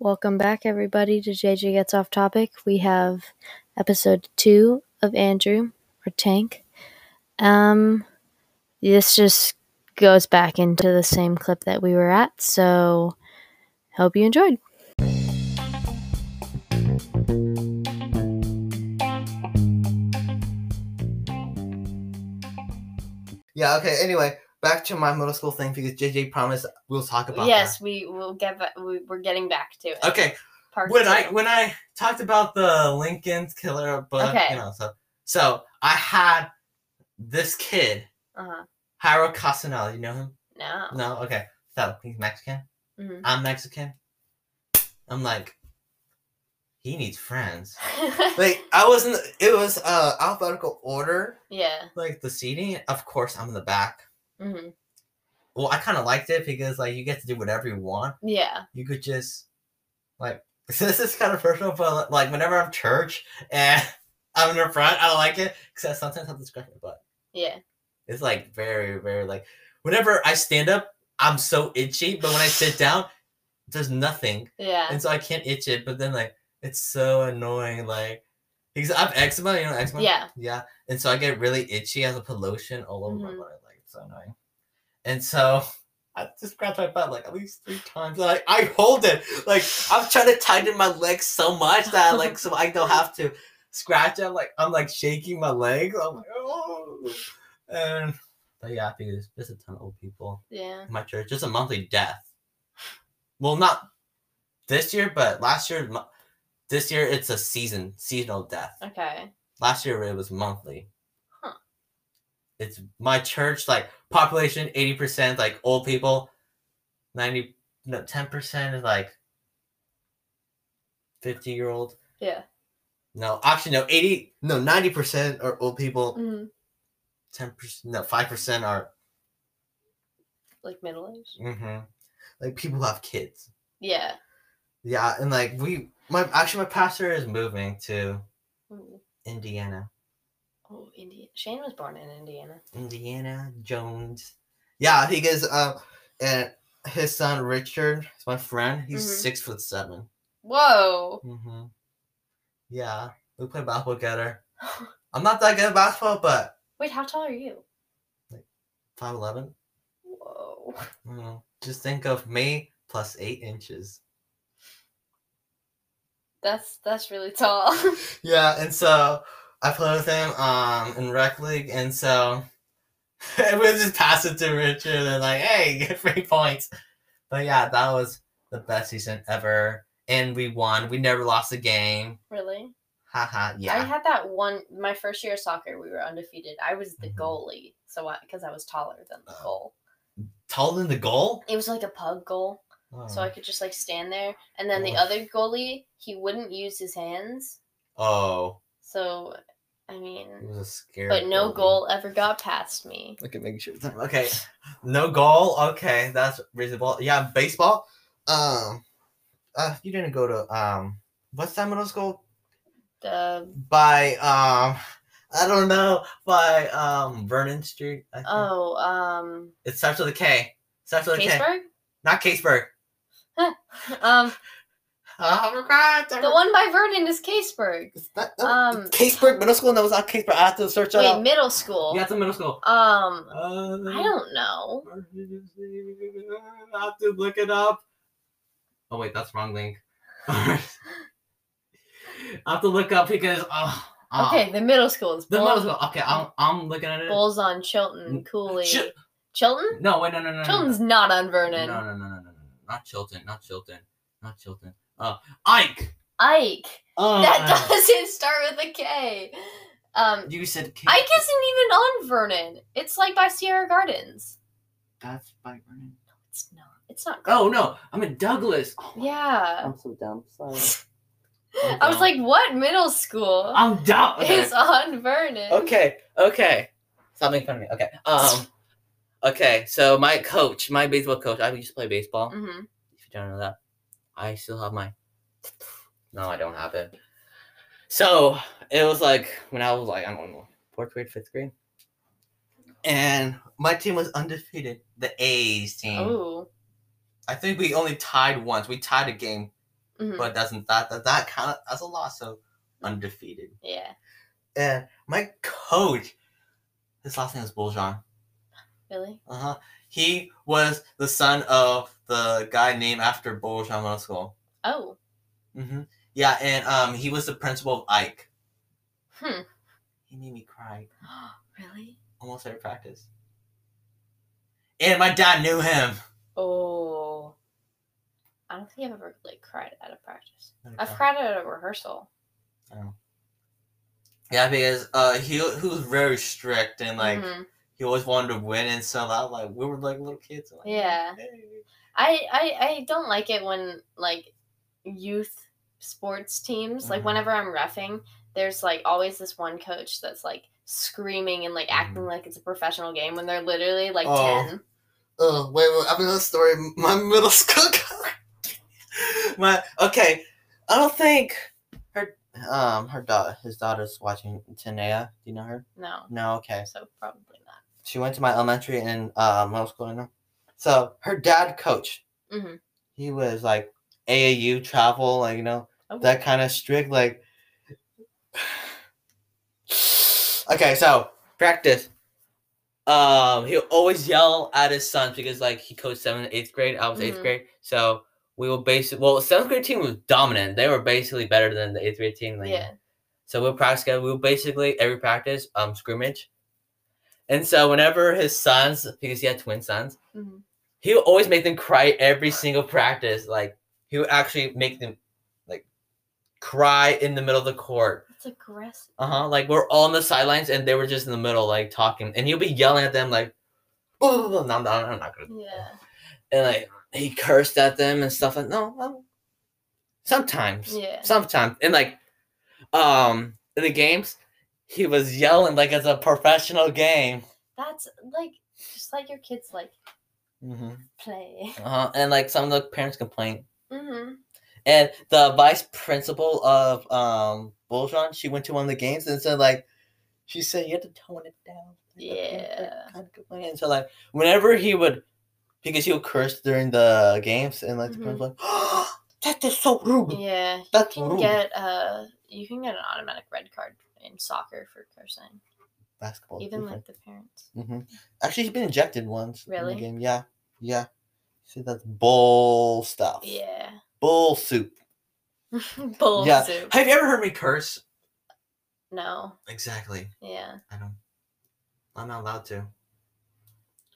Welcome back, everybody, to JJ Gets Off Topic. We have episode two of Andrew, or Tank. Um, this just goes back into the same clip that we were at, so hope you enjoyed. Yeah, okay. Anyway, back to my middle school thing because JJ promised we'll talk about yes, we will get back. We, we're getting back to it. Okay. Part When two. I when I talked about the Lincoln's killer book, Okay. you know, so so I had this kid, uh-huh. Jairo Casanel. You know him? no. No? Okay. So he's Mexican. Mhm. I'm Mexican. I'm like, he needs friends. Like I wasn't it was uh alphabetical order, yeah. like the seating. Of course I'm in the back. hmm Well, I kinda liked it because like you get to do whatever you want. Yeah. you could just like this is kind of personal, but like whenever I'm church and I'm in the front, I don't like it because I sometimes have to scratch my butt. Yeah. It's like very, very like whenever I stand up, I'm so itchy, but when I sit down, there's nothing, Yeah. and so I can't itch it. But then like it's so annoying, like because I have eczema, you know eczema. Yeah. Yeah, and so I get really itchy. I have to put lotion all over my Mhm. butt. Like it's so annoying. And so I just scratch my butt like at least three times. Like I hold it. Like I'm trying to tighten my legs so much that like so I don't have to scratch it. I'm like I'm like shaking my legs. I'm like oh. And but yeah, because there's a ton of old people Yeah. my church. Just a monthly death. Well, not this year, but last year. This year it's a season seasonal death. Okay. Last year it was monthly. Huh. It's my church, like population, 80% like old people, 90 no 10% is like 50 year old. Yeah. No, actually no, 80 no, 90% are old people, hmm 10% no, 5% are Like middle age. mhm. Like people who have kids. Yeah. Yeah, and like we my actually my pastor is moving to Mm. Indiana. Oh, Indiana. Shane was born in Indiana. Indiana Jones. Yeah, because uh, and his son Richard is my friend. He's Mhm. six foot seven. Whoa. Mm-hmm. Yeah, we play basketball together. I'm not that good at basketball, but Wait, how tall are you? five eleven. Whoa. Mm, just think of me plus eight inches. That's that's really tall. Yeah, and so I played with him um in rec league, and so we just pass it to Richard and like, hey, get three points. But yeah, that was the best season ever, and we won. We never lost a game. really? Haha, yeah. I had that one. My first year of soccer, we were undefeated. I was the Mhm. goalie, so because I, was taller than the Oh. goal. Taller than the goal. It was like a pug goal, so. I could just like stand there. And then the Oh. other goalie, he wouldn't use his hands. oh, So, I mean, it mean, was a scary. but no goalie. goal ever got past me. Look at making sure. Okay, no goal. Okay, that's reasonable. Yeah, baseball. Um, uh, you didn't go to um, what's that middle school? The by um I don't know by um Vernon Street. I think. oh, um, It starts with a K. Starts with a K. Kaseberg. Not Kaseberg. Um, Oh God! the one by Vernon is Kaseberg. It's not, no, um, Kaseberg Middle School. No, it's not Kaseberg. I have to search that Wait, out. middle school. Yeah, it's a middle school. Um, Uh, I don't know. I have to look it up. Oh wait, that's wrong link. I have to look up because oh, oh. Okay, the middle school is The Bull- middle school. Okay, I'm I'm looking at it. Bulls on Chilton, Cooley. Ch- Chilton? no, wait, no, no, no, no. Chilton's not on Vernon. no, no, no, no, no, no. Not Chilton. Not Chilton. Not Chilton. Uh, Eich. Eich. Uh, That doesn't start with a K. Um, You said K- Eich isn't even on Vernon. It's like by Sierra Gardens. That's by Vernon. No, it's not. It's not. Oh no, I'm in Douglas. Oh, Yeah. I'm so dumb. Sorry. I was like, what middle school I'm dumb. Okay. is on Vernon? okay. Okay. Stop making fun of me. Okay. Um. Okay. So my coach, my baseball coach, I used to play baseball. hmm If you don't know that, I still have my. No, I don't have it. So it was like when I was like I don't know fourth grade, fifth grade. and my team was undefeated. The A's team. Oh. I think we only tied once. We tied a game, Mhm. but doesn't that that, that count as a loss? So undefeated. Yeah. And my coach, his last name is Buljan. Really? Uh huh. He was the son of the guy named after Buljan Middle School. Oh. hmm Yeah, and um, he was the principal of Eich. Hmm. He made me cry really? almost every practice. And my dad knew him. Oh. I don't think I've ever like cried at a practice. I've cried at a rehearsal. I know. Yeah, because uh, he he was very strict and like Mhm. He always wanted to win and sell out. like we were like little kids. Like, Yeah. "Hey." I, I I don't like it when like youth sports teams like Mhm. whenever I'm refing, there's like always this one coach that's like screaming and like acting like it's a professional game when they're literally like Oh. ten. Oh wait, wait! I have another story. My middle school. my okay. I don't think her um her daughter his daughter's watching Tanea. Do you know her? No, No. Okay. so probably. She went to my elementary and uh, middle school. Know. So her dad coach. hmm He was like AAU travel, like you know Oh. that kind of strict. Like. okay, so practice. Um, he'll always yell at his sons because like he coached seventh, eighth grade. I was eighth Mhm. grade, so we were basically well, seventh grade team was dominant. They were basically better than the eighth grade team. Like, Yeah. So we'll practice together. We'll basically every practice um scrimmage, and so whenever his sons, because he had twin sons, Mhm. he would always make them cry every single practice. Like he would actually make them like cry in the middle of the court. It's aggressive. Uh huh. Like we're all on the sidelines and they were just in the middle, like talking, and he'll be yelling at them like, "Oh, no, no, no, I'm not gonna." Yeah. And like he cursed at them and stuff. Like no, no. Sometimes, Yeah. sometimes, and like, um, in the games, he was yelling like it's a professional game. That's like just like your kids like Mm-hmm. play. Uh-huh. And like some of the parents complain. hmm And the vice principal of um she went to one of the games and said like she said you have to tone it down. Yeah. And so like whenever he would because he would curse during the games and like the Mhm. parents like oh, that is so rude. Yeah. That's you can rude. get uh you can get an automatic red card in soccer for cursing. Basketball. Even like the parents. hmm Actually he's been ejected once in Really? the game. Yeah. Yeah. See that's bull stuff. Yeah. Bull soup. Bull Yeah. soup. Have you ever heard me curse? No. Exactly. Yeah. I don't. I'm not allowed to.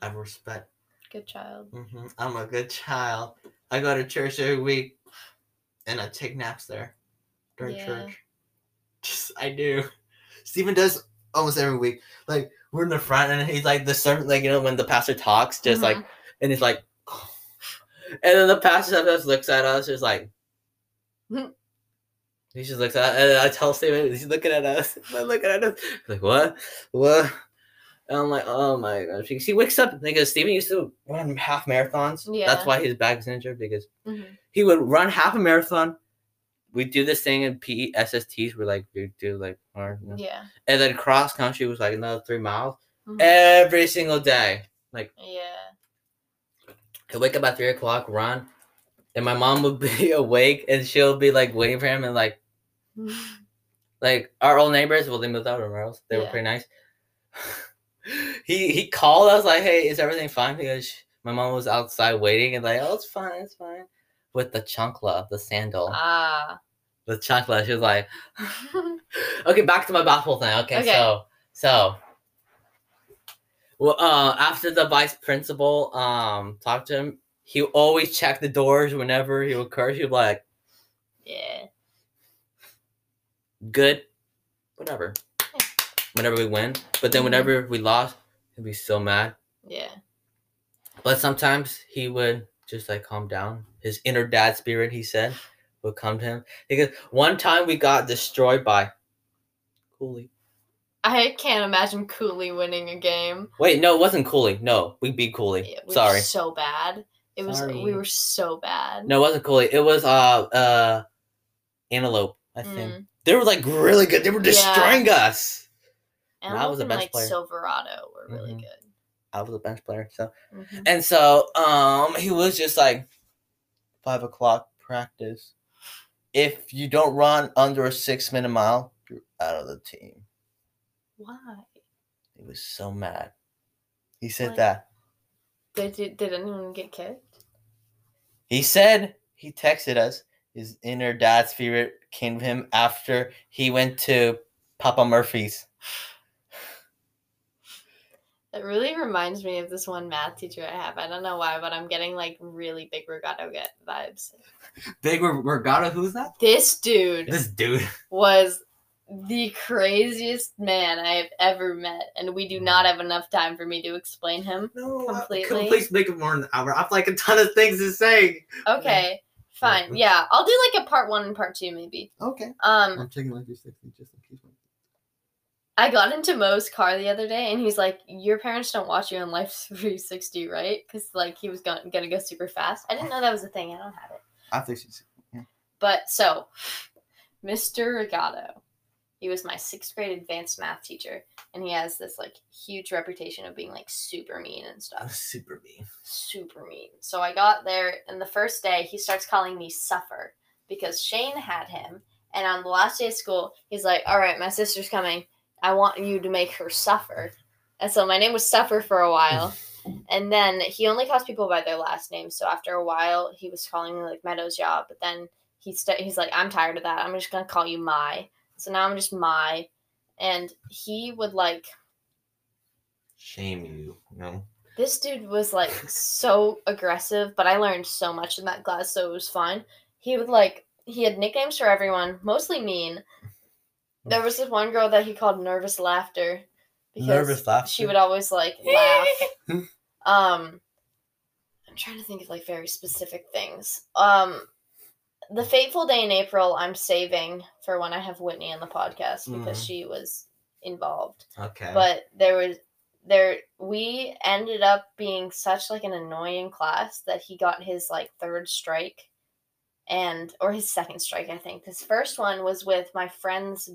I respect. Good child. hmm I'm a good child. I go to church every week, and I take naps there during Yeah. church. Just I do. Stephen does almost every week. Like we're in the front, and he's like the sermon, like you know when the pastor talks, just like, Mhm. and he's like, and then the pastor sometimes looks at us, just like. He just looks at, and I tell Steven, he's looking at us. I'm looking at us, like what, what? And I'm like, oh my gosh. Because he wakes up because Steven used to run half marathons. Yeah. That's why his back is injured because Mhm. he would run half a marathon. We do this thing in PE SSTs where like we do like hard, you know. Yeah. and then cross country was like another three miles Mhm. every single day. Like, yeah. He'd wake up at three o'clock, run, and my mom would be awake and she'll be like waiting for him and like like our old neighbors. Well, they moved out of else. They were pretty nice. he he called us like, "Hey, is everything fine?" Because my mom was outside waiting and like, "Oh, it's fine, it's fine." With the chancla, the sandal, ah. the chancla, she was like, "Okay, back to my basketball thing." Okay, Okay. so so. Well, uh, after the vice principal um talked to him, he always checked the doors whenever he would curse. He'd be like, yeah. good, whatever. Whenever we win, but then Mhm. whenever we lost, he'd be so mad. Yeah. But sometimes he would just like calm down. His inner dad spirit, he said, would come to him. Because one time we got destroyed by Cooley. I can't imagine Cooley winning a game. Wait, no, it wasn't Cooley. No, we beat Cooley. Yeah, we Sorry. So bad. It was. Sorry. We were so bad. No, it wasn't Cooley. It was uh uh Antelope, I think. Mm. They were like really good. They were Yeah. destroying us. Animal I was a bench like player. Silverado were really Mhm. good. I was a bench player, so Mhm. and so um he was just like five o'clock practice. If you don't run under a six minute mile, you're out of the team. Why? He was so mad. He said that. Did, did did anyone get kicked? He said he texted us. His inner dad spirit came to him after he went to Papa Murphy's. It really reminds me of this one math teacher I have. I don't know why, but I'm getting like really big Regato get vibes. Big Regatta, who's that? This dude This dude. was the craziest man I have ever met, and we do not have enough time for me to explain him. No, Completely. Please make it more than an hour? I have like a ton of things to say. Okay, fine. Yeah, I'll do like a part one and part two maybe. Okay. Um, I'm checking like 360 just in case. I got into Mo's car the other day, and he's like, "Your parents don't watch you on Life 360, right?" Because like he was going gonna go super fast. I didn't know that was a thing. I don't have it. I have 360. But so, Mr. Regato, he was my sixth grade advanced math teacher, and he has this like huge reputation of being like super mean and stuff. super mean. Super mean. So I got there, and the first day he starts calling me Suffer because Shane had him, and on the last day of school, he's like, "All right, my sister's coming. I want you to make her suffer." And so my name was Suffer for a while. And then he only calls people by their last name. So after a while, he was calling me like Meadows Job. But then he st- he's like, I'm tired of that. I'm just gonna call you Mai. So now I'm just Mai. And he would like Shame you, you know? this dude was like so aggressive, but I learned so much in that class, so it was fine. He would like he had nicknames for everyone, mostly mean. There was this one girl that he called Nervous Laughter because Nervous laughter. she would always like laugh. um, I'm trying to think of like very specific things. Um, the fateful day in April, I'm saving for when I have Whitney on the podcast because Mhm. she was involved Okay. but there was there we ended up being such like an annoying class that he got his like third strike and or his second strike i think his first one was with my friend's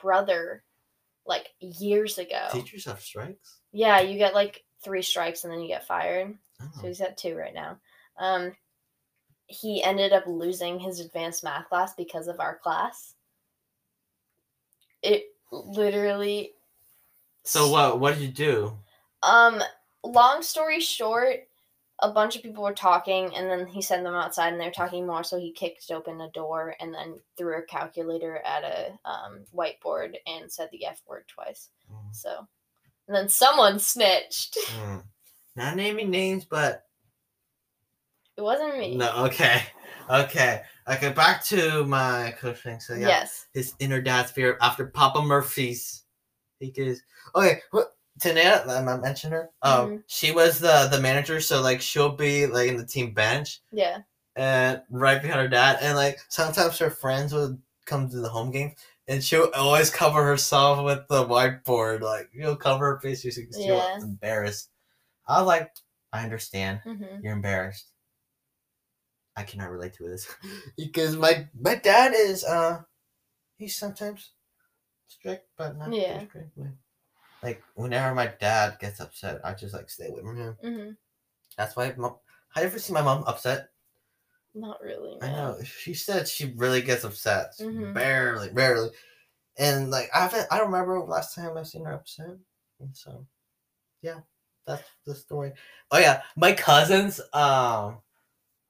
brother like years ago Teachers have strikes? yeah you get like three strikes and then you get fired Oh. so he's at two right now um he ended up losing his advanced math class because of our class it literally So what? What did you do? Um, long story short, a bunch of people were talking, and then he sent them outside, and they were talking more. So he kicked open a door, and then threw a calculator at a um, whiteboard and said the F word twice. Mm. So, and then someone snitched. Mm. Not naming names, but It wasn't me. no. Okay, okay, okay. Back to my coaching. So yeah, Yes. his inner dad spirit after Papa Murphy's. he Because okay, what Tanea, I mentioned her. Um, Mhm. she was the the manager, so like she'll be like in the team bench Yeah. and right behind her dad, and like sometimes her friends would come to the home game. And she'll always cover herself with the whiteboard. Like, you'll cover her face. She's she'll Yeah. embarrassed. I was like, I understand. hmm You're embarrassed. I cannot relate to this because my my dad is uh he's sometimes strict but not Yeah. too strict. Like, whenever my dad gets upset, I just like stay away from him. hmm That's why. Mom, have you ever seen my mom upset? Not really. I know she said she really gets upset, Mhm. barely, barely, and like I haven't. I don't remember last time I've seen her upset, and so yeah, that's the story. Oh yeah, my cousins, um,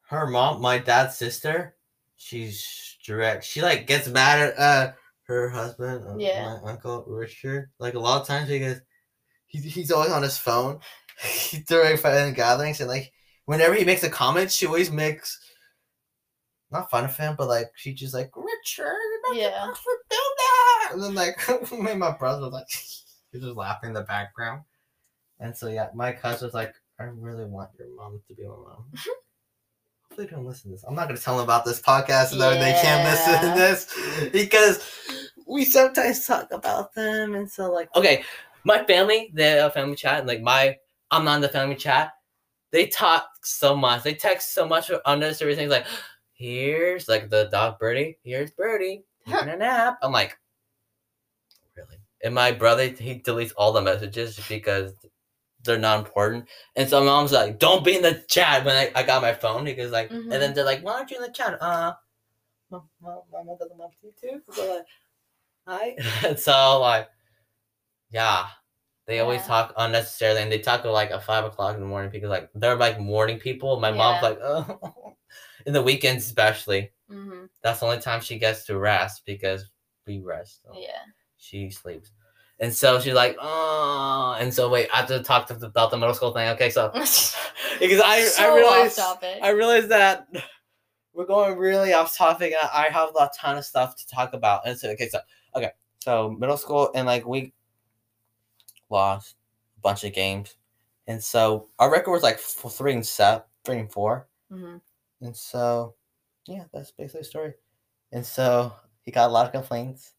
her mom, my dad's sister, she's direct. She like gets mad at uh her husband, uh, Yeah. my uncle Richard, like a lot of times because he's he's always on his phone during family gatherings, and like whenever he makes a comment, she always makes not fun of him, but like she just like Richard, Yeah. do that. And then like me my brother was like he's just laughing in the background. And so yeah, my cousin's like, I really want your mom to be my mom. Hopefully they don't listen to this. I'm not gonna tell them about this podcast so that they can't listen to this because we sometimes talk about them and so like okay, my family, the family chat, and like my I'm not in the family chat. They talk so much. They text so much unnecessary things like, "Here's like the dog Birdie. Here's Birdie taking a nap." I'm like, really? and my brother he deletes all the messages because they're not important. And so my mom's like, "Don't be in the chat." When I, I got my phone, because like, and then they're like, "Why aren't you in the chat?" Uh, my mom doesn't want you to. So like, hi. so like, yeah, they always talk unnecessarily, and they talk at like at five o'clock in the morning because like they're like morning people. My mom's like, oh, in the weekends especially. hmm That's the only time she gets to rest because we rest. so Yeah. She sleeps. And so she's like, oh, and so wait, I have to talk to, about the middle school thing. Okay, so because I so I realized. I realized that we're going really off topic. and I have a ton of stuff to talk about. And so okay, so okay, so middle school and like we lost a bunch of games, and so our record was like three and seven, three and four. hmm And so, yeah, that's basically the story. And so he got a lot of complaints.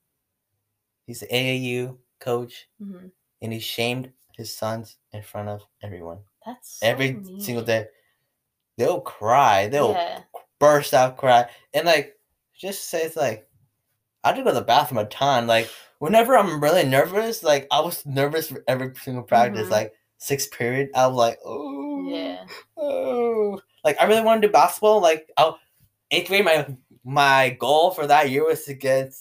He's the AAU coach, hmm and he shamed his sons in front of everyone That's so every mean. single day. They'll cry. They'll Yeah. burst out cry, and like just say it's like I have to go to the bathroom a ton. Like whenever I'm really nervous, like I was nervous for every single practice. Mhm. Like sixth period, I was like, oh Yeah. oh, like I really want to do basketball. Like I, eighth grade, my my goal for that year was to get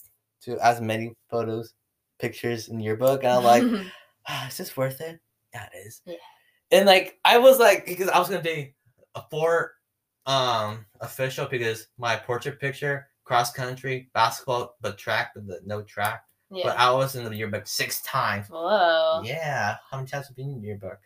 to as many photos, pictures in yearbook, and I'm like, ah, is this worth it? Yeah, it is. Yeah. And like I was like, because I was gonna be a four um official because my portrait picture, cross country, basketball, but track, but the, no track. yeah. But I was in the yearbook six times. Whoa. Yeah, how many times have you been in the yearbook?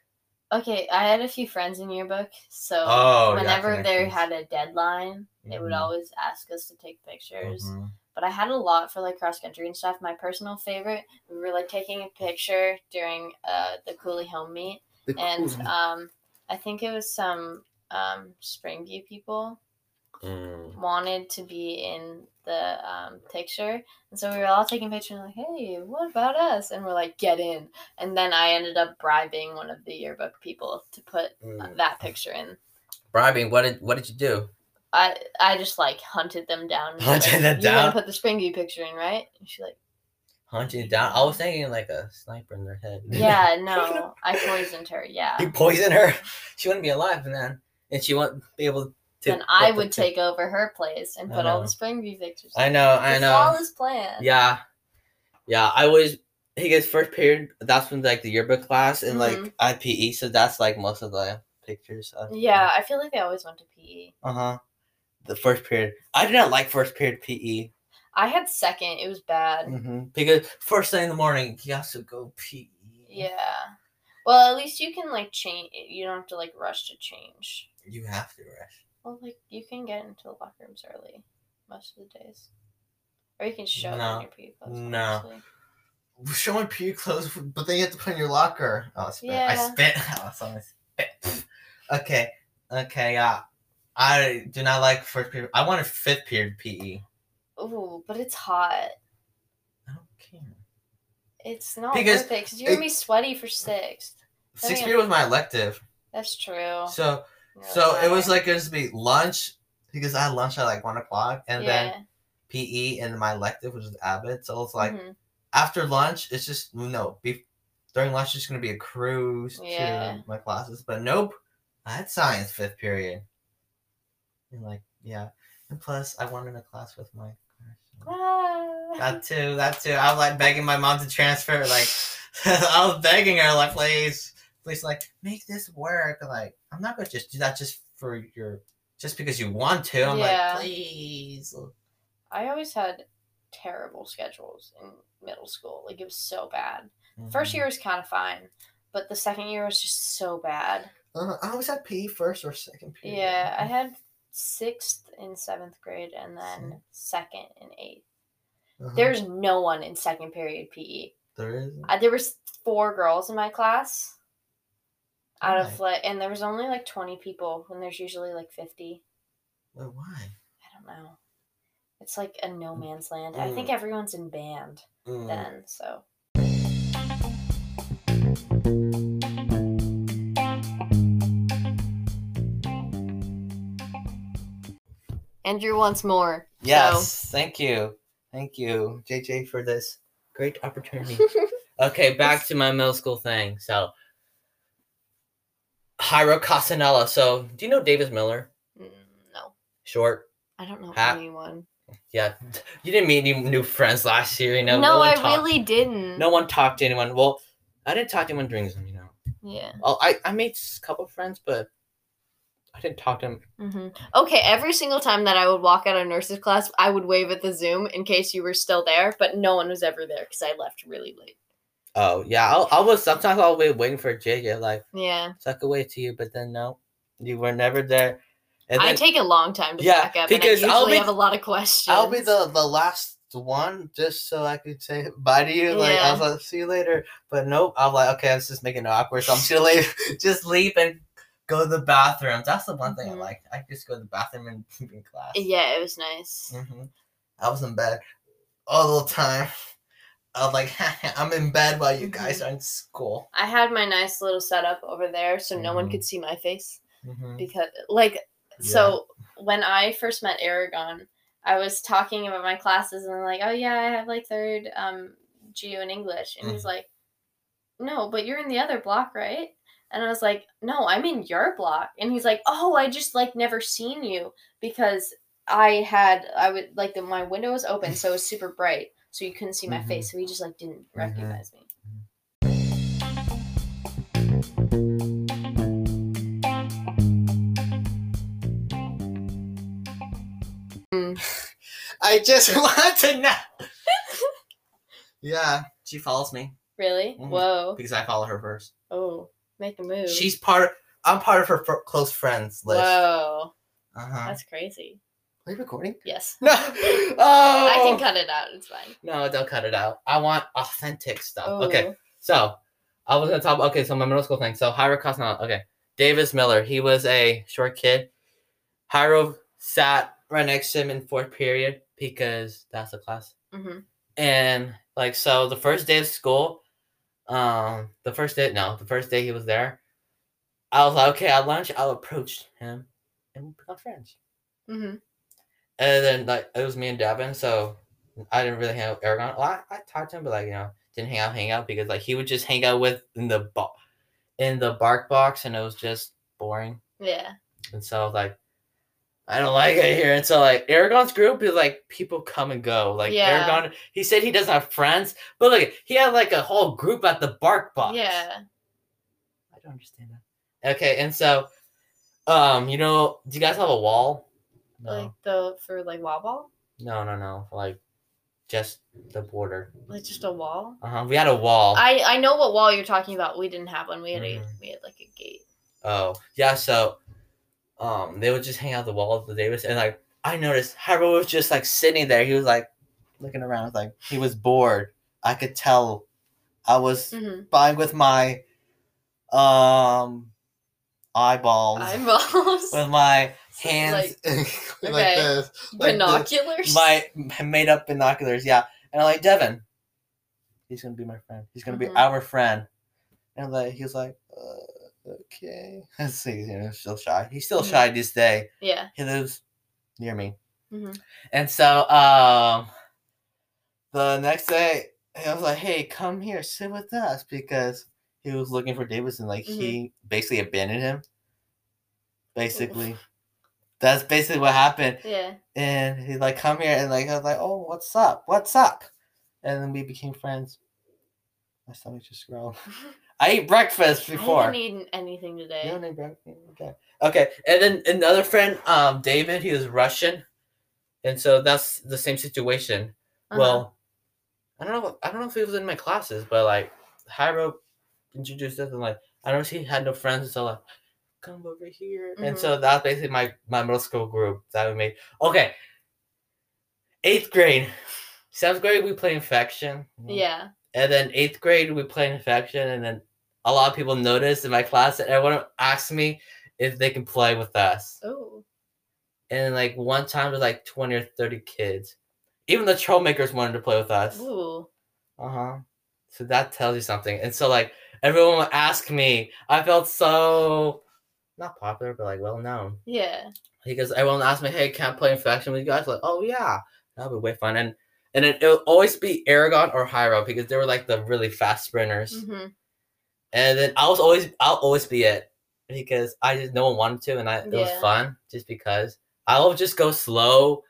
Okay, I had a few friends in yearbook, so Oh, whenever they had a deadline, they would Mhm. always ask us to take pictures. Mhm. But I had a lot for like cross country and stuff. My personal favorite, we were like taking a picture during uh, the Cooley home meet, The and cool- um, I think it was some um, Springview people Mm. wanted to be in the um, picture, and so we were all taking pictures. Like, hey, what about us? And we're like, get in. And then I ended up bribing one of the yearbook people to put uh, Mm. that picture in. Bribing, what did what did you do? I I just like hunted them down. Hunted like, them You're down? gonna put the Springy picture in, right? And she's like, Hunting it down. I was thinking like a sniper in their head. Yeah, no, I poisoned her. Yeah. you poisoned her. She wouldn't be alive and then, and she wouldn't be able to. Then I would take over her place and put all the Springview pictures. I know, I know. All Flawless plan. Yeah, yeah. I was. He gets first period. That's when like the yearbook class and like Mhm. IPE. So that's like most of the pictures. Of, Yeah, I feel like they always went to PE. Uh huh. The first period. I did not like first period PE. I had second. It was bad. hmm Because first thing in the morning, you have to go pee. Yeah. Well, at least you can like change. You don't have to like rush to change. You have to rush. Well, like you can get into the locker rooms early most of the days, or you can show No. them your PE clothes. No. honestly. Showing pee clothes, but then you have to put in your locker. Oh, I spit. I spit. Oh, someone spit. Okay. Okay. Yeah. I do not like first period. I wanted fifth period PE. Ooh, but it's hot. I don't care. It's not Because worth it because you're gonna be sweaty for sixth. Sixth period was my elective. That's true. So So it was like it was to be lunch because I had lunch at like one o'clock and then. PE and my elective which was Abbott. So it's like mhm. after lunch it's just no be during lunch it's gonna be a cruise Yeah. to my classes. But nope. I had science fifth period. And like yeah. And plus I wanted a class with my. Ah. That too, that too. I was like begging my mom to transfer. Like, I was begging her, like, please, please, like, make this work. Like, I'm not gonna just do that just for your, just because you want to. I'm Yeah. like, please. I always had terrible schedules in middle school. Like it was so bad. First Mm-hmm. year was kind of fine, but the second year was just so bad. Uh, I always had PE first or second period. Yeah, I had sixth in seventh grade and then second in eighth. Uh-huh. There's no one in second period PE. there is. I, there was four girls in my class. Out of like, and there was only like twenty people when there's usually like fifty. Well, why? I don't know. It's like a no man's land. I think Mm. everyone's in band Mm. then, so Andrew once more. Yes, thank you, thank you, JJ, for this great opportunity. Okay, back to my middle school thing. So, Hyro Casanella. So, do you know Davis Miller? Mm, No, Short. I don't know Ha- anyone. Yeah. You didn't meet any new friends last year, you know? no, one I talked- really didn't. No one talked to anyone. Well, I didn't talk to anyone during Zoom, you know. Yeah. Oh, I, I made a couple friends, but I didn't talk to them. hmm Okay, every single time that I would walk out of nurses class, I would wave at the Zoom in case you were still there, but no one was ever there because I left really late. Oh, yeah. I, I was sometimes I'll be waiting for JJ, like, Yeah. I could wait to you, but then no, you were never there. And I then take a long time to Yeah, back up, because and I I'll usually be- have a lot of questions. I'll be the, the last one just so I could say bye to you. Like, I was like, see you later. But nope, I'm like, okay, let's just make it awkward. So I'm just gonna leave, just leave and go to the bathroom. That's the one thing I Mhm. like. I just go to the bathroom and in class. Yeah, it was nice. hmm I was in bed all the time. Was like, I'm in bed while you guys are in school. I had my nice little setup over there so no one Mhm. could see my face Mm-hmm. because, like, so when I first met Aragon, I was talking about my classes and I'm like, oh yeah, I have like third um geo in English, and he's Mm. like, no, but you're in the other block, right? And I was like, no, I'm in your block, and he's like, oh, I just like never seen you because I had I would like the my window was open, so it was super bright, so you couldn't see my Mhm. face, so he just like didn't recognize me. I just want to know. yeah, she follows me Really? Mhm. Whoa. because I follow her first. Oh, make a move. She's part. Of, I'm part of her fr- close friends list. Whoa. Uh huh. That's crazy. Are you recording? Yes. No. Oh. I can cut it out. It's fine. No, don't cut it out. I want authentic stuff. Okay, so I was gonna talk. Okay, so my middle school thing. So Hyro Cosnell. Okay, Davis Miller. He was a short kid. Hyro sat right next to him in fourth period because that's the class. Mhm. And like so, the first day of school, um, the first day no, the first day he was there, I was like, okay, at lunch, I'll approach him and we become friends. Mhm. And then like it was me and Devin, so I didn't really hang out with Aragon. Well, I, I talked to him, but like you know, didn't hang out, hang out because like he would just hang out with in the bo- in the bark box, and it was just boring. Yeah. And so like, I don't like it here. And so like Aragon's group is like people come and go. Like Yeah. Aragon, he said he doesn't have friends, but like he had like a whole group at the bark box. Yeah. I don't understand that. Okay, and so, um, you know, do you guys have a wall? No, Like the for like wall ball? no, no, no. Like just the border. Like just a wall? Uh huh. We had a wall. I I know what wall you're talking about. We didn't have one. We had a Mhm. we had like a gate. Oh yeah, so um they would just hang out the wall of the Davis and like I noticed Hyro was just like sitting there. He was like looking around like he was bored. I could tell I was Mm-hmm. buying with my um eyeballs Eyeballs. with my hands like, okay. this. like this. Binoculars. My made up binoculars, yeah. And I'm like, Devin, he's gonna be my friend. He's gonna be Mhm. our friend. And like he's like, uh, okay. Let's see, you know, still shy. He's still Mhm. shy this day. yeah. He lives near me. Mhm. And so um the next day I was like, hey, come here, sit with us because he was looking for Davis and like he basically abandoned him. Basically. That's basically what happened Yeah. and he like come here and like I was like, oh, what's up? What's up? And then we became friends. My stomach just growled. I ate breakfast before. I didn't eat anything today. You don't eat breakfast? Okay. Okay. And then another friend, um, David, he was Russian, and so that's the same situation. Uh-huh. Well, I don't know. I don't know if he was in my classes, but like Hyro introduced us and like I don't know if he had no friends, so like come over here. And Mhm. so that's basically my my middle school group that we made. Okay. Eighth grade. Seventh grade we play infection. yeah. And then eighth grade we play infection and then a lot of people noticed in my class that everyone asked me if they can play with us. Oh. And like one time there's like 20 or 30 kids. Even the trollmakers wanted to play with us. Ooh. Uh huh. So that tells you something. And so like everyone would ask me. I felt so not popular, but like well known Yeah. because everyone asked me, "Hey, can I play infection with you guys?" Like, oh yeah, that'd be way fun. And and it, it'll always be Aragon or Hyro because they were like the really fast sprinters. hmm And then I was always I'll always be it because I just no one wanted to, and I, it was fun just because I'll just go slow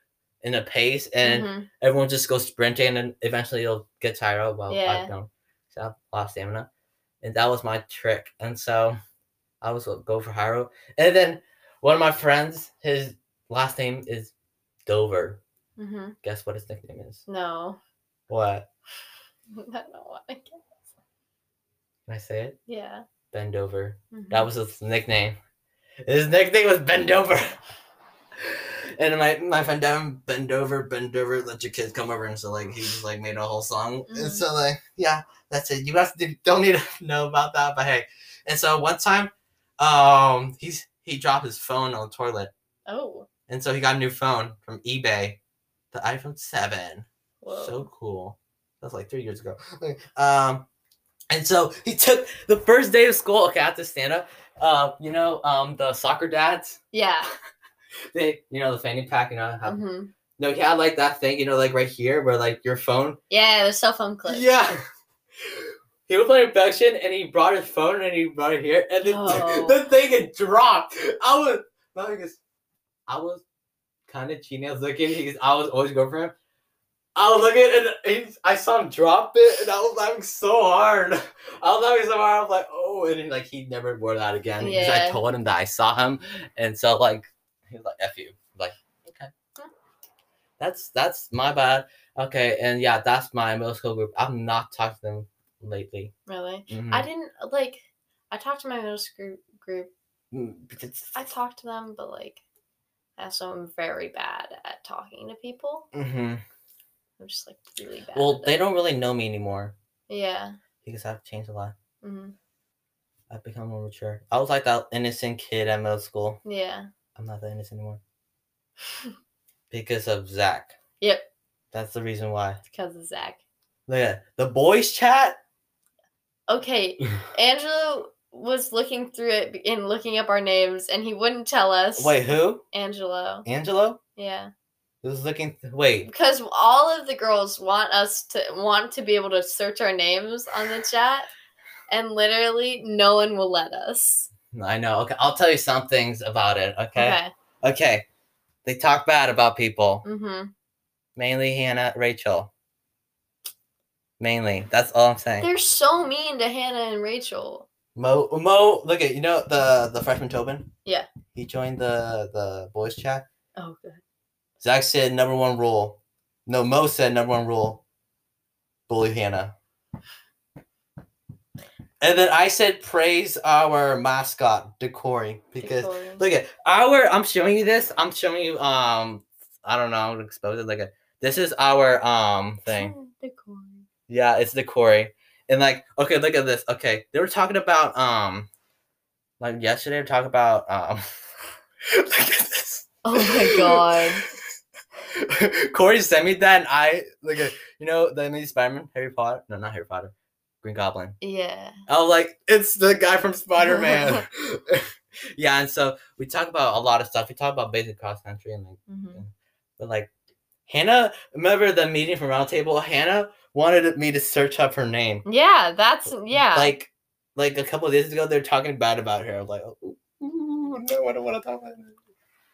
in a pace, and hmm everyone just goes sprinting, and eventually you'll get tired. Well, Yeah. I don't so I have a lot of stamina, and that was my trick. And so I was gonna go for Hyro, and then one of my friends, his last name is Dover. hmm Guess what his nickname is? No. What? I don't want to guess. Can I say it? Yeah. Bend over. Mhm. That was his nickname. His nickname was Bend Over. and my my friend Devin, bend over, bend over, let your kids come over, and so like he just like made a whole song, Mhm. and so like yeah, that's it. You guys don't need to know about that, but hey, and so one time, um, he's he dropped his phone on the toilet, Oh. and so he got a new phone from eBay, the iPhone Seven. Whoa. So cool. That was like three years ago. Um, and so he took the first day of school. Okay, I have to stand up. Um, you know, um, the soccer dads. yeah. They, you know, the fanny pack. You know, have, hmm no, he had like that thing. You know, like right here, where like your phone. Yeah, the cell phone clip. Yeah. He was playing infection, and he brought his phone, and he brought it here, and then Oh. the thing had dropped. I was, no, I was kind of cheating. I was looking because I was always going for him. I was looking and he, I saw him drop it, and I was laughing so hard. I was laughing so hard. I was like, "Oh!" And then, like he never wore that again because I told him that I saw him, and so like he was like, "F you." Like, okay, that's that's my bad. Okay, and yeah, that's my middle school group. I'm not talked to them lately. Really? Mhm. I didn't like. I talked to my middle school group. Mm, I talked to them, but like, I also am very bad at talking to people. Mhm. I'm just like really bad. Well, they don't really know me anymore Yeah. because I've changed a lot. hmm I've become more mature. I was like that innocent kid at middle school. Yeah. I'm not that innocent anymore because of Zach. Yep. That's the reason why. Because of Zach. Look at the boys chat. Okay, Angelo was looking through it and looking up our names, and he wouldn't tell us. Wait, who? Angelo. Angelo? Yeah. He was looking. wait. Because all of the girls want us to want to be able to search our names on the chat, and literally no one will let us. I know. Okay, I'll tell you some things about it. Okay. Okay. Okay. They talk bad about people. Mm-hmm. Mainly Hannah, Rachel. Mainly. That's all I'm saying. They're so mean to Hannah and Rachel. Mo Mo, look at you know the the freshman Tobin. Yeah. He joined the the boys chat. Oh, good. Zach said number one rule. No, Mo said number one rule. Bully Hannah. And then I said praise our mascot, Decory, because look at our. I'm showing you this. I'm showing you. Um, I don't know. I'm gonna expose it. Like a. This is our um thing. Yeah, it's the Corey. And like, okay, look at this. Okay, they were talking about um, like yesterday, were talking about um. look at this. Oh my god. Corey sent me that, and I like, uh, you know, the new Spider-Man, Harry Potter. No, not Harry Potter. Green Goblin. Yeah. I was like, it's the guy from Spider Man. yeah, and so we talk about a lot of stuff. We talk about basic cross country and like, hmm but like, Hannah. Remember the meeting from Roundtable? Hannah wanted me to search up her name. Yeah, that's yeah. Like, like a couple of days ago, they're talking bad about her. I was like, oh, ooh, no, I don't want to talk about it.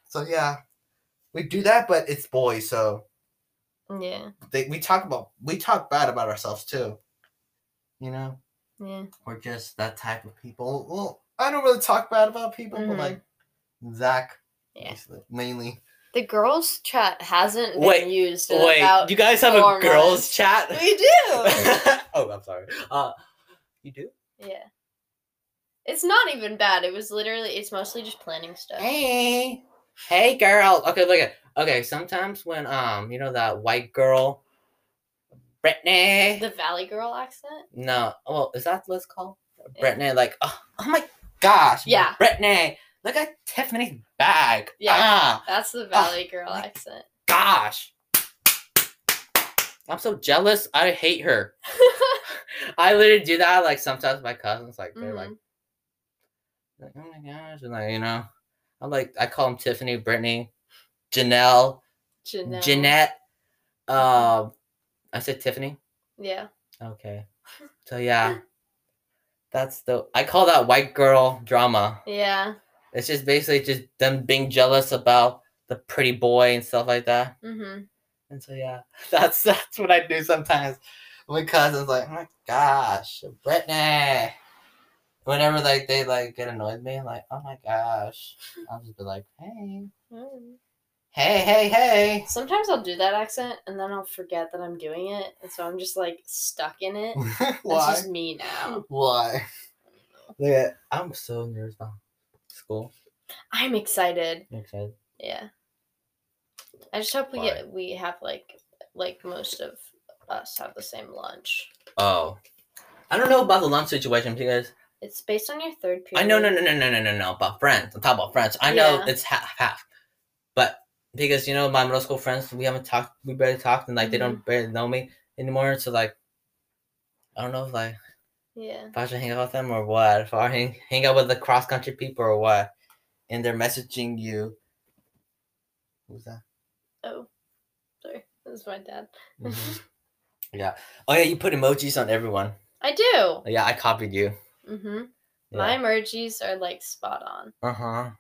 So yeah, we do that, but it's boys, so yeah, they, we talk about we talk bad about ourselves too. You know, yeah. we're just that type of people. Well, I don't really talk bad about people, Mhm. but like Zach, Yeah. mainly. The girls chat hasn't been Wait, used in Wait, about you guys have four a girls months. chat? We do. oh, I'm sorry. Uh, you do? yeah. It's not even bad. It was literally it's mostly just planning stuff. Hey, hey, girl. Okay, look at. Okay, sometimes when um, you know that white girl, Brittany. The Valley Girl accent? No, well, is that what it's called? Brittany, like, oh, oh my gosh. Yeah. Brittany, look at Tiffany's bag. Yeah. Ah, That's the Valley Girl accent. gosh. I'm so jealous. I hate her. I literally do that, like, sometimes my cousins, like, they're like, like, oh my gosh. And, like, you know, I'm like, I call them Tiffany, Brittany, Janelle, Janelle. Jeanette, uh, I said Tiffany. Yeah. Okay. So yeah, that's the I call that white girl drama. Yeah. It's just basically just them being jealous about the pretty boy and stuff like that. Mm-hmm. And so yeah, that's that's what I do sometimes. My cousin's like, oh my gosh, Brittany. Whenever like they like get annoyed with me, I'm like, oh my gosh. I'll just be like, hey, hey, hey, hey. Sometimes I'll do that accent and then I'll forget that I'm doing it, and so I'm just like stuck in it. Why? just me now. Why? Look at I'm so nervous about school. I'm excited. I'm excited. Yeah. I just hope we Why? get we have like like most of us have the same lunch. Oh. I don't know about the lunch situation because It's based on your third period. I know no no no no no no no about friends. I'm talking about friends. I know Yeah. it's half half. But because you know my middle school friends, we haven't talked we barely talked and like they don't mm-hmm. barely know me anymore. So like I don't know if like Yeah. if I should hang out with them or what. If I hang hang out with the cross country people or what. And they're messaging you. Who's that? Oh, sorry. This is my dad. Mhm. yeah. Oh yeah, you put emojis on everyone. I do. Yeah, I copied you. Mm-hmm. My emojis are like spot on. Uh huh.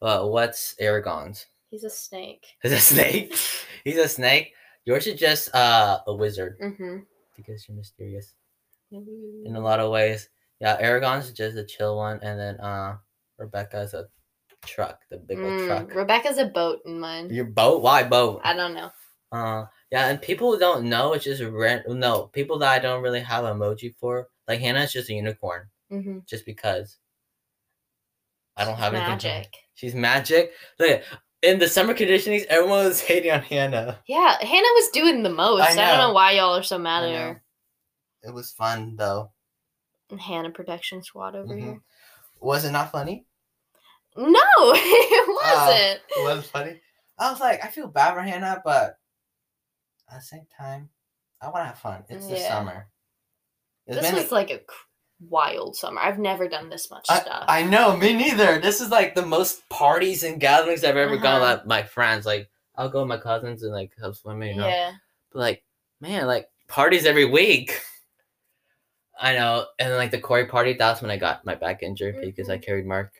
Well, what's Aragon's? He's a snake. He's a snake. He's a snake. Yours is just uh, a wizard Mm-hmm. because you're mysterious in a lot of ways. Yeah, Aragon's just a chill one, and then uh, Rebecca's a truck, the big old Mm, truck. Rebecca's a boat in mine. Your boat? Why boat? I don't know. Uh, yeah, and people who don't know, it's just rent. No, people that I don't really have emoji for. Like Hannah's just a unicorn, Mm-hmm. just because. I don't have anything. for her. Magic. She's magic. Look, in the summer conditionings, everyone was hating on Hannah. Yeah, Hannah was doing the most. I I, don't know. know why y'all are so mad I at know. her. It was fun though. And Hannah Protection Squad over Mhm. here. Was it not funny? No, it wasn't. It was funny. I was like, I feel bad for Hannah, but at the same time, I want to have fun. It's the summer. It's this was like a wild summer. I've never done this much I, stuff. I know, me neither. This is like the most parties and gatherings I've ever gone Uh-huh. with my friends. Like, I'll go with my cousins and like have swimming, you know. yeah. But like, man, like parties every week. I know. And then like the Corey party, that's when I got my back injured because I Mhm. carried Mark.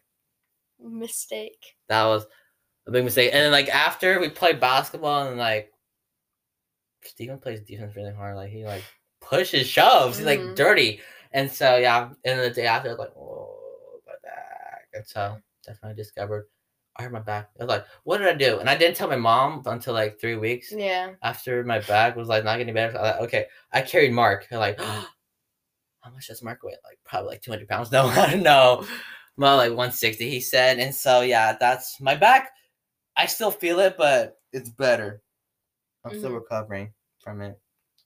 Mistake. That was a big mistake. And then like after we played basketball and like Steven plays defense really hard. Like he like pushes, shoves. He's like Mhm. dirty. And so yeah, and then the day after I was like, oh my back. And so that's when I discovered I hurt my back. I was like, what did I do? And I didn't tell my mom until like three weeks Yeah. after my back was like not getting better. I was like, okay, I carried Mark. They're like, how much does Mark weigh? Like probably like 200 pounds. No, I don't know. Well, like 160, he said. And so, yeah, that's my back. I still feel it, but it's better. I'm still Mhm. recovering from it.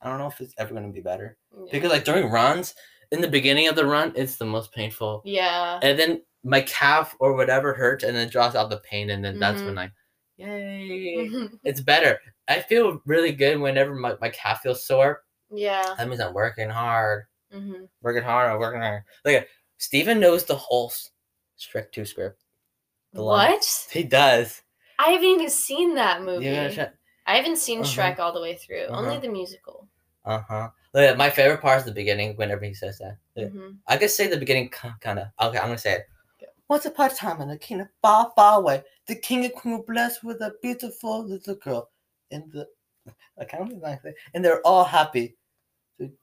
I don't know if it's ever going to be better. Yeah. Because, like, during runs, in the beginning of the run, it's the most painful. yeah. And then my calf or whatever hurts, and then it draws out the pain. And then that's Mhm. when, like, yay, it's better. I feel really good whenever my, my calf feels sore. yeah. That means I'm working hard, hmm working hard, I'm working hard. Look, at Steven knows the whole s- Shrek 2 script. The. What? He does. I haven't even seen that movie. I haven't seen Uh-huh. Shrek all the way through. Only Uh-huh. the musical. Uh huh. Look, my favorite part is the beginning whenever he says that. Look, hmm I could say the beginning kind of. Okay, I'm gonna say it. Yeah. Once upon a time in the kingdom far, far away, the king and queen were blessed with a beautiful little girl. And the I can't remember. And they're all happy.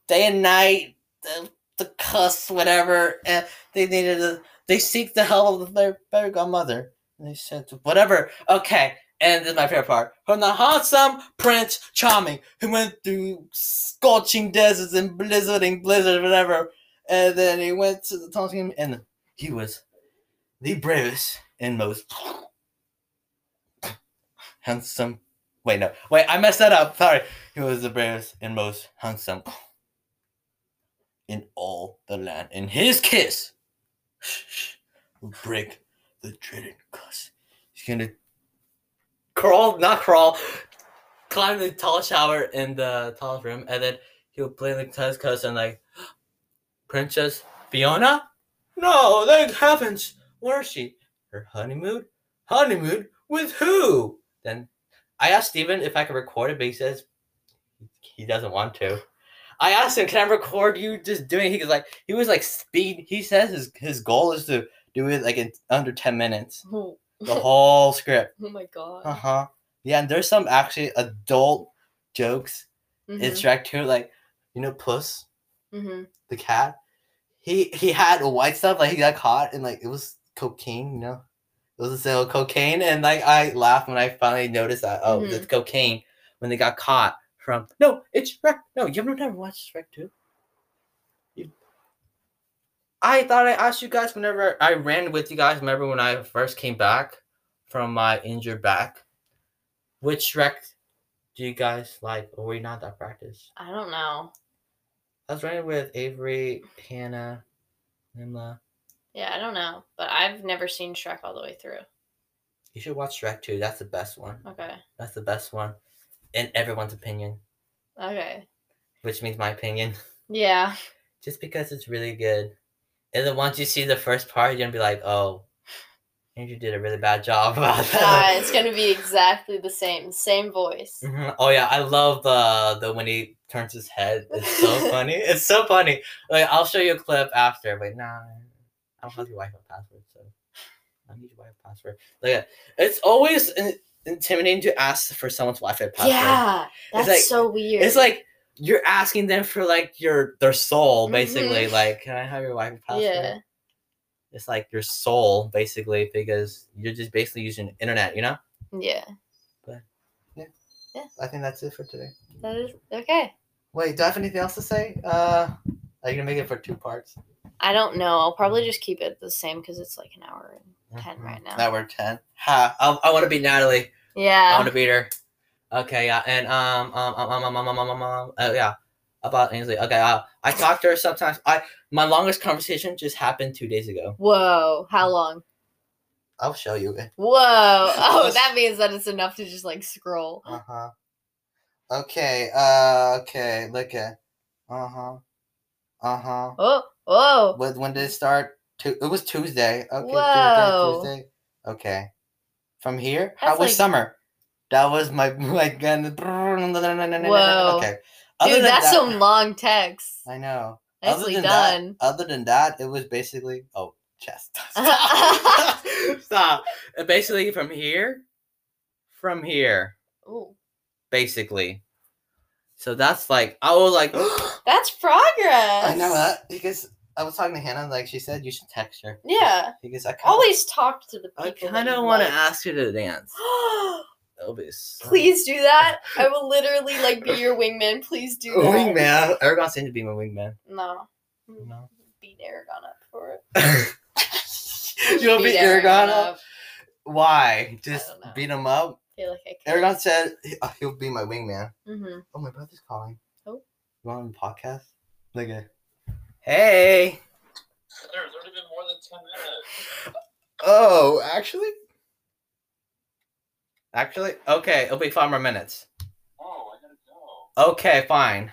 Day and night, the, the cuss, whatever, and they needed a, they seek the help of their fairy godmother. And they said whatever. Okay. And this is my favorite part. From the handsome Prince Charming, who went through scorching deserts and blizzarding blizzards, whatever. And then he went to the Tonkin, and he was the bravest and most handsome. Wait, no. Wait, I messed that up. Sorry. He was the bravest and most handsome in all the land. And his kiss will break the dreaded curse. He's gonna crawl, not crawl, climb the tall shower in the tallest room, and then he'll play the test cuss and like, Princess Fiona? No, thank heavens! Where is she? Her honeymoon? Honeymoon with who? Then I asked Steven if I could record it, but he says he doesn't want to. I asked him, "Can I record you just doing?" He was like, he was like speed. He says his his goal is to do it like in under ten minutes, Oh, the whole script. oh my god. Uh huh. Yeah, and there's some actually adult jokes in Mhm, Shrek 2, like you know, Puss mm-hmm. the cat. He he had white stuff, like he got caught and like it was cocaine, you know. It was a sale of cocaine, and like I laughed when I finally noticed that oh, Mhm. it's cocaine when they got caught from no, it's Shrek. No, you've never watched Shrek 2? You... I thought I asked you guys whenever I ran with you guys. Remember when I first came back from my injured back? Which Shrek do you guys like, or were you not that practice? I don't know. I was running with Avery, Hannah, Nimla. Yeah, I don't know. But I've never seen Shrek all the way through. You should watch Shrek 2. That's the best one. Okay. That's the best one. In everyone's opinion, Okay. which means my opinion. Yeah. Just because it's really good. And then once you see the first part, you're gonna be like, oh, Andrew did a really bad job about Uh, that. it's gonna be exactly the same, same voice. Mhm. Oh yeah, I love the the when he turns his head. It's so funny. It's so funny. Like I'll show you a clip after, but nah, I don't have your Wi-Fi password, so I need your Wi-Fi password. Like it's always intimidating to ask for someone's Wi-Fi password. Yeah, that's like- so weird. It's like you're asking them for like your their soul, Mhm. basically. Like, can I have your Wi-Fi password? yeah, It's like your soul, basically, because you're just basically using the internet, you know? Yeah. But yeah, yeah. I think that's it for today. That is okay. Wait, do I have anything else to say? Uh, are you gonna make it for two parts? I don't know. I'll probably just keep it the same because it's like an hour and 10 right now. Now we're ten. Ha! I, I want to beat Natalie. Yeah. I want to beat her. Okay, yeah, and um, um, um, um, um, um, um, um, um, um uh, yeah, about Ainsley. Okay, uh, I talk to her sometimes. I my longest conversation just happened two days ago. Whoa. How long? I'll show you. Whoa. Oh, that means that it's enough to just like scroll. Uh huh. Okay. Uh. Okay. Look at. Uh huh. Uh huh. Oh, Oh. When when did it start? It was Tuesday. Okay. Whoa. Tuesday. Tuesday. Okay. From here, how That's was like- summer? That was my gun. Whoa. Okay. Other Dude, that's that- some long text. I know. Nicely other than done. That, other than that, it was basically oh chest. Stop. Stop. Uh, Basically from here, from here, Ooh. basically. So that's like I was like. That's progress. I know that because I was talking to Hannah. Like she said, you should text her. Yeah. Because I kinda, Always talk to the I people. kind of want to ask you to dance. That'll be so- Please do that. I will literally like be your wingman. Please do that. Wingman. Aragon seemed to be my wingman. No. No. Beat Aragon up for it. You'll beat Aragon up. Why? Just don't know. beat him up. I feel like I could. Aragon said he- uh, he'll be my wingman. Mm-hmm. Oh, my brother's calling. Oh. You want him to podcast? Look at. Hey. There's already been more than 10 minutes. Oh, actually. Actually, okay. It'll be five more minutes. Oh, I gotta go. Okay, fine.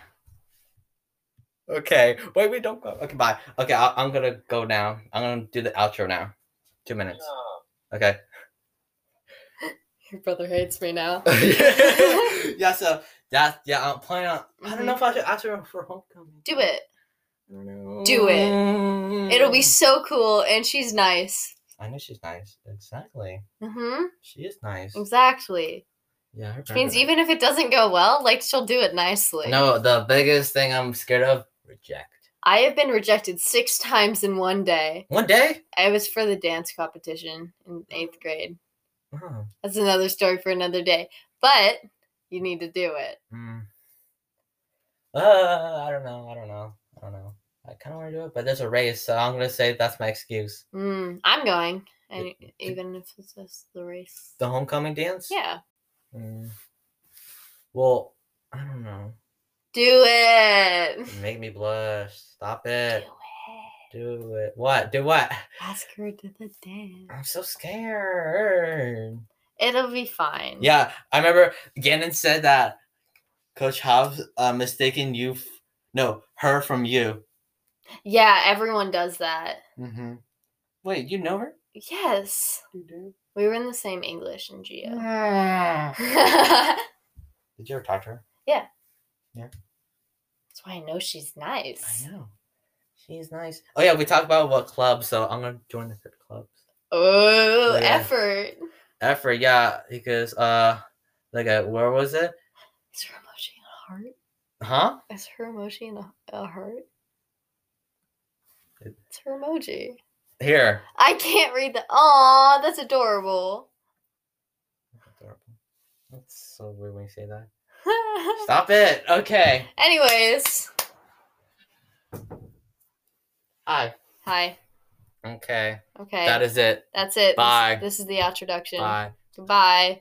Okay, wait, wait, don't go. Okay, bye. Okay, I, I'm gonna go now. I'm gonna do the outro now. Two minutes. Yeah. Okay. Your brother hates me now. yeah, so that yeah, I'm planning on. I don't know mm-hmm. if I should ask her for homecoming. Do it. I don't know. Do it. It'll be so cool, and she's nice. I know she's nice. Exactly. Mm-hmm. She is nice. Exactly. Yeah. Which means remember even if it doesn't go well, like she'll do it nicely. No, the biggest thing I'm scared of reject. I have been rejected six times in one day. One day. I was for the dance competition in eighth grade. Oh. That's another story for another day. But you need to do it. Mm. Uh, I don't know. I don't know. I don't know. I kind of want to do it, but there's a race, so I'm gonna say that's my excuse. Mm, I'm going, and It- even if it's just the race. The homecoming dance. Yeah, Mm. Well, I don't know. do it. Make me blush. Stop it. Do it. it. Do it. What? Do what? Ask her to the dance. I'm so scared. It'll be fine. Yeah, I remember Gannon said that Coach Hobbs uh, mistaken you, f- no, her from you. Yeah, everyone does that. Mm-hmm. Wait, you know her? Yes. You do. We were in the same English and Geo. Did you ever talk to her? Yeah. Yeah. That's why I know she's nice. I know. She's nice. Oh yeah, we talked about what club, so I'm gonna join the third club. Oh, effort. Effort, yeah, because uh, like uh, where was it? Is her emoji in a heart? Huh? Is her emoji in a, a heart? It- It's her emoji. Here. I can't read the. Aw, that's adorable. Adorable. That's so weird when you say that. Stop it. Okay. Anyways, Hi. hi. Okay. Okay. That is it. That's it. This- Bye. This, is the introduction. Bye. Goodbye.